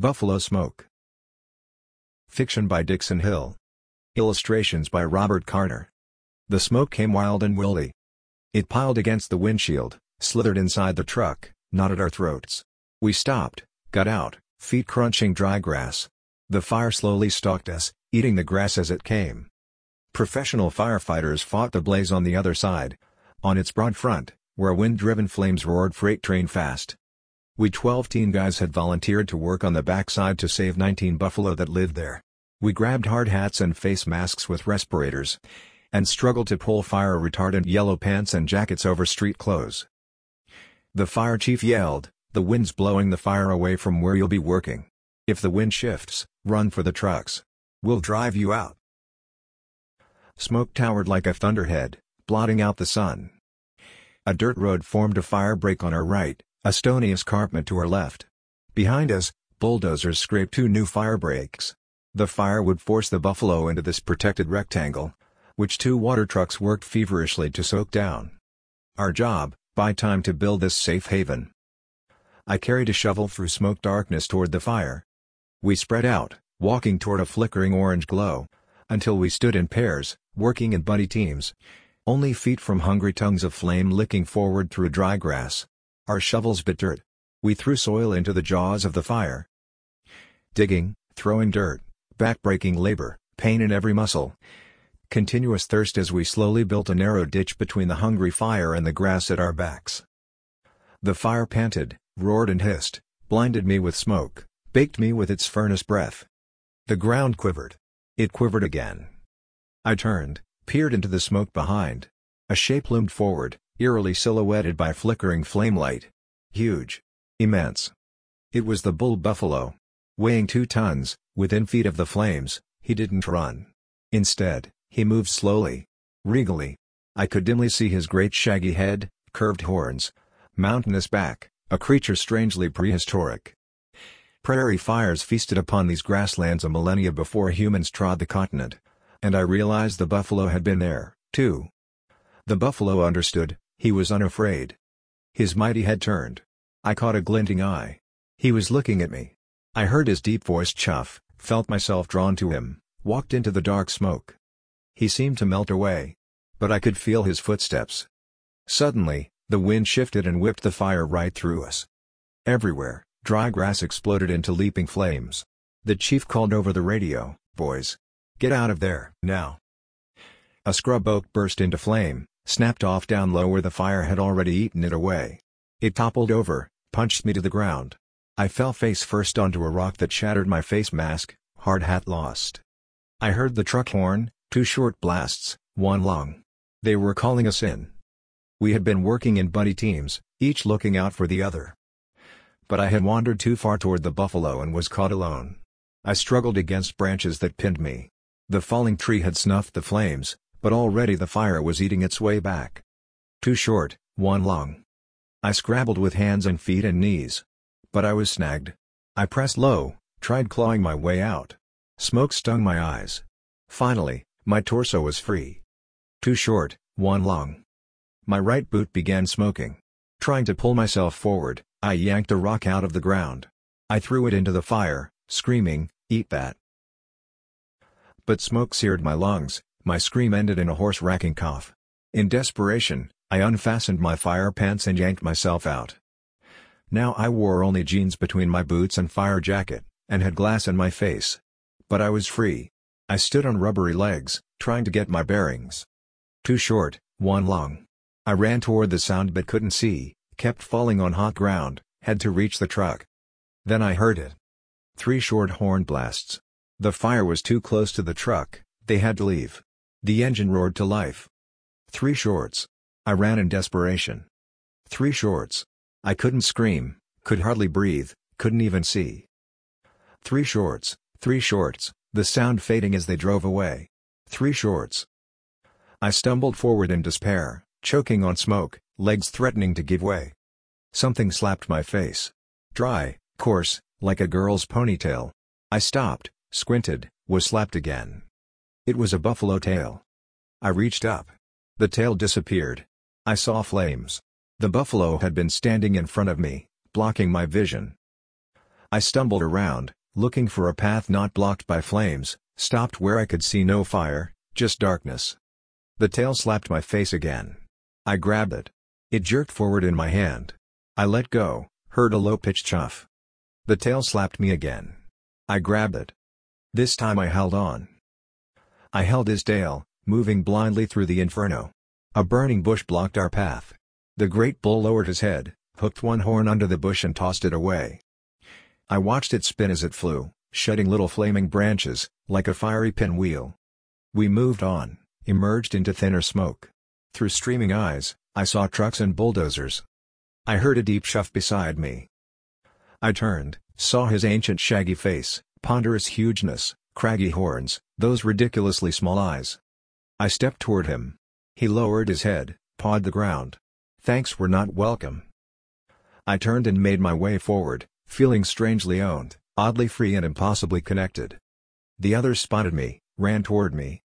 Buffalo Smoke. Fiction by Dixon Hill. Illustrations by Robert Carter. The smoke came wild and wildy. It piled against the windshield, slithered inside the truck, knotted our throats. We stopped, got out, feet crunching dry grass. The fire slowly stalked us, eating the grass as it came. Professional firefighters fought the blaze on the other side. On its broad front, where wind-driven flames roared freight train fast. We 12 teen guys had volunteered to work on the backside to save 19 buffalo that lived there. We grabbed hard hats and face masks with respirators, and struggled to pull fire-retardant yellow pants and jackets over street clothes. The fire chief yelled, the wind's blowing the fire away from where you'll be working. If the wind shifts, run for the trucks. We'll drive you out. Smoke towered like a thunderhead, blotting out the sun. A dirt road formed a fire break on our right, a stony escarpment to our left. Behind us, bulldozers scraped two new fire breaks. The fire would force the buffalo into this protected rectangle, which two water trucks worked feverishly to soak down. Our job, buy time to build this safe haven. I carried a shovel through smoke darkness toward the fire. We spread out, walking toward a flickering orange glow, until we stood in pairs, working in buddy teams. Only feet from hungry tongues of flame licking forward through dry grass. Our shovels bit dirt. We threw soil into the jaws of the fire. Digging, throwing dirt, back-breaking labor, pain in every muscle. Continuous thirst as we slowly built a narrow ditch between the hungry fire and the grass at our backs. The fire panted, roared and hissed, blinded me with smoke, baked me with its furnace breath. The ground quivered. It quivered again. I turned, peered into the smoke behind. A shape loomed forward, eerily silhouetted by flickering flame light. Huge. Immense. It was the bull buffalo. Weighing two tons, within feet of the flames, he didn't run. Instead, he moved slowly. Regally. I could dimly see his great shaggy head, curved horns, mountainous back, a creature strangely prehistoric. Prairie fires feasted upon these grasslands a millennia before humans trod the continent, and I realized the buffalo had been there, too. The buffalo understood, he was unafraid. His mighty head turned. I caught a glinting eye. He was looking at me. I heard his deep voice chuff, felt myself drawn to him, walked into the dark smoke. He seemed to melt away. But I could feel his footsteps. Suddenly, the wind shifted and whipped the fire right through us. Everywhere, dry grass exploded into leaping flames. The chief called over the radio, boys, Get out of there, now. A scrub oak burst into flame, snapped off down low where the fire had already eaten it away. It toppled over, punched me to the ground. I fell face first onto a rock that shattered my face mask, hard hat lost. I heard the truck horn, two short blasts, one long. They were calling us in. We had been working in buddy teams, each looking out for the other. But I had wandered too far toward the buffalo and was caught alone. I struggled against branches that pinned me. The falling tree had snuffed the flames, but already the fire was eating its way back. Two short, one long. I scrabbled with hands and feet and knees. But I was snagged. I pressed low, tried clawing my way out. Smoke stung my eyes. Finally, my torso was free. Two short, one long. My right boot began smoking. Trying to pull myself forward, I yanked a rock out of the ground. I threw it into the fire, screaming, eat that. But smoke seared my lungs, my scream ended in a hoarse racking cough. In desperation, I unfastened my fire pants and yanked myself out. Now I wore only jeans between my boots and fire jacket, and had glass in my face. But I was free. I stood on rubbery legs, trying to get my bearings. Two short, one long. I ran toward the sound but couldn't see, kept falling on hot ground, had to reach the truck. Then I heard it. Three short horn blasts. The fire was too close to the truck, they had to leave. The engine roared to life. Three shorts. I ran in desperation. Three shorts. I couldn't scream, could hardly breathe, couldn't even see. Three shorts, three shorts, the sound fading as they drove away. Three shorts. I stumbled forward in despair, choking on smoke, legs threatening to give way. Something slapped my face. Dry, coarse, like a girl's ponytail. I stopped, squinted, was slapped again. It was a buffalo tail. I reached up. The tail disappeared. I saw flames. The buffalo had been standing in front of me, blocking my vision. I stumbled around, looking for a path not blocked by flames, stopped where I could see no fire, just darkness. The tail slapped my face again. I grabbed it. It jerked forward in my hand. I let go, heard a low-pitched chuff. The tail slapped me again. I grabbed it. This time I held on. I held his tail, moving blindly through the inferno. A burning bush blocked our path. The great bull lowered his head, hooked one horn under the bush and tossed it away. I watched it spin as it flew, shedding little flaming branches, like a fiery pinwheel. We moved on, emerged into thinner smoke. Through streaming eyes, I saw trucks and bulldozers. I heard a deep shuff beside me. I turned, saw his ancient shaggy face, ponderous hugeness, craggy horns, those ridiculously small eyes. I stepped toward him. He lowered his head, pawed the ground. Thanks were not welcome. I turned and made my way forward, feeling strangely owned, oddly free and impossibly connected. The others spotted me, ran toward me,